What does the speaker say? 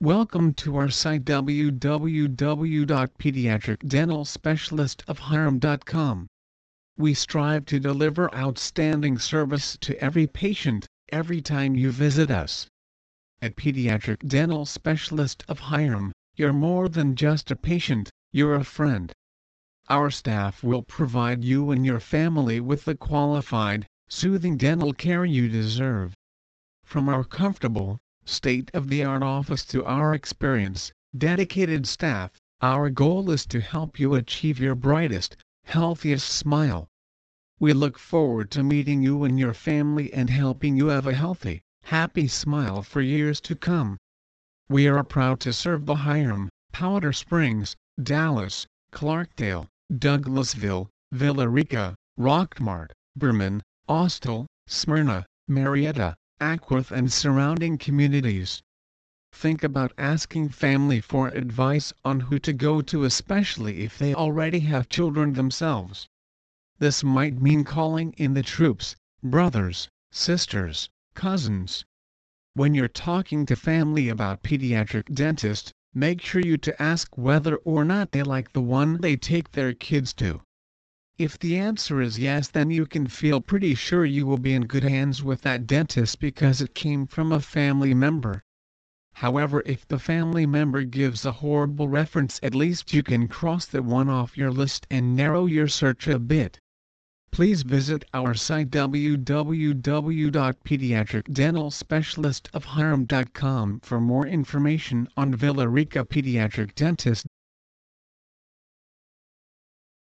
Welcome to our site www.pediatricdentalspecialistofhiram.com. We strive to deliver outstanding service to every patient, every time you visit us. At Pediatric Dental Specialist of Hiram, you're more than just a patient, you're a friend. Our staff will provide you and your family with the qualified, soothing dental care you deserve. From our comfortable, state-of-the-art office to our experienced, dedicated staff, our goal is to help you achieve your brightest, healthiest smile. We look forward to meeting you and your family and helping you have a healthy, happy smile for years to come. We are proud to serve the Hiram, Powder Springs, Dallas, Clarkdale, Douglasville, Villa Rica, Rockmart, Berman, Austell, Smyrna, Marietta, Acworth and surrounding communities. Think about asking family for advice on who to go to especially if they already have children themselves. This might mean calling in the troops, brothers, sisters, cousins. When you're talking to family about pediatric dentist, make sure you to ask whether or not they like the one they take their kids to. If the answer is yes then you can feel pretty sure you will be in good hands with that dentist because it came from a family member. However if the family member gives a horrible reference at least you can cross that one off your list and narrow your search a bit. Please visit our site www.pediatricdentalspecialistofhiram.com for more information on Villa Rica Pediatric Dentist.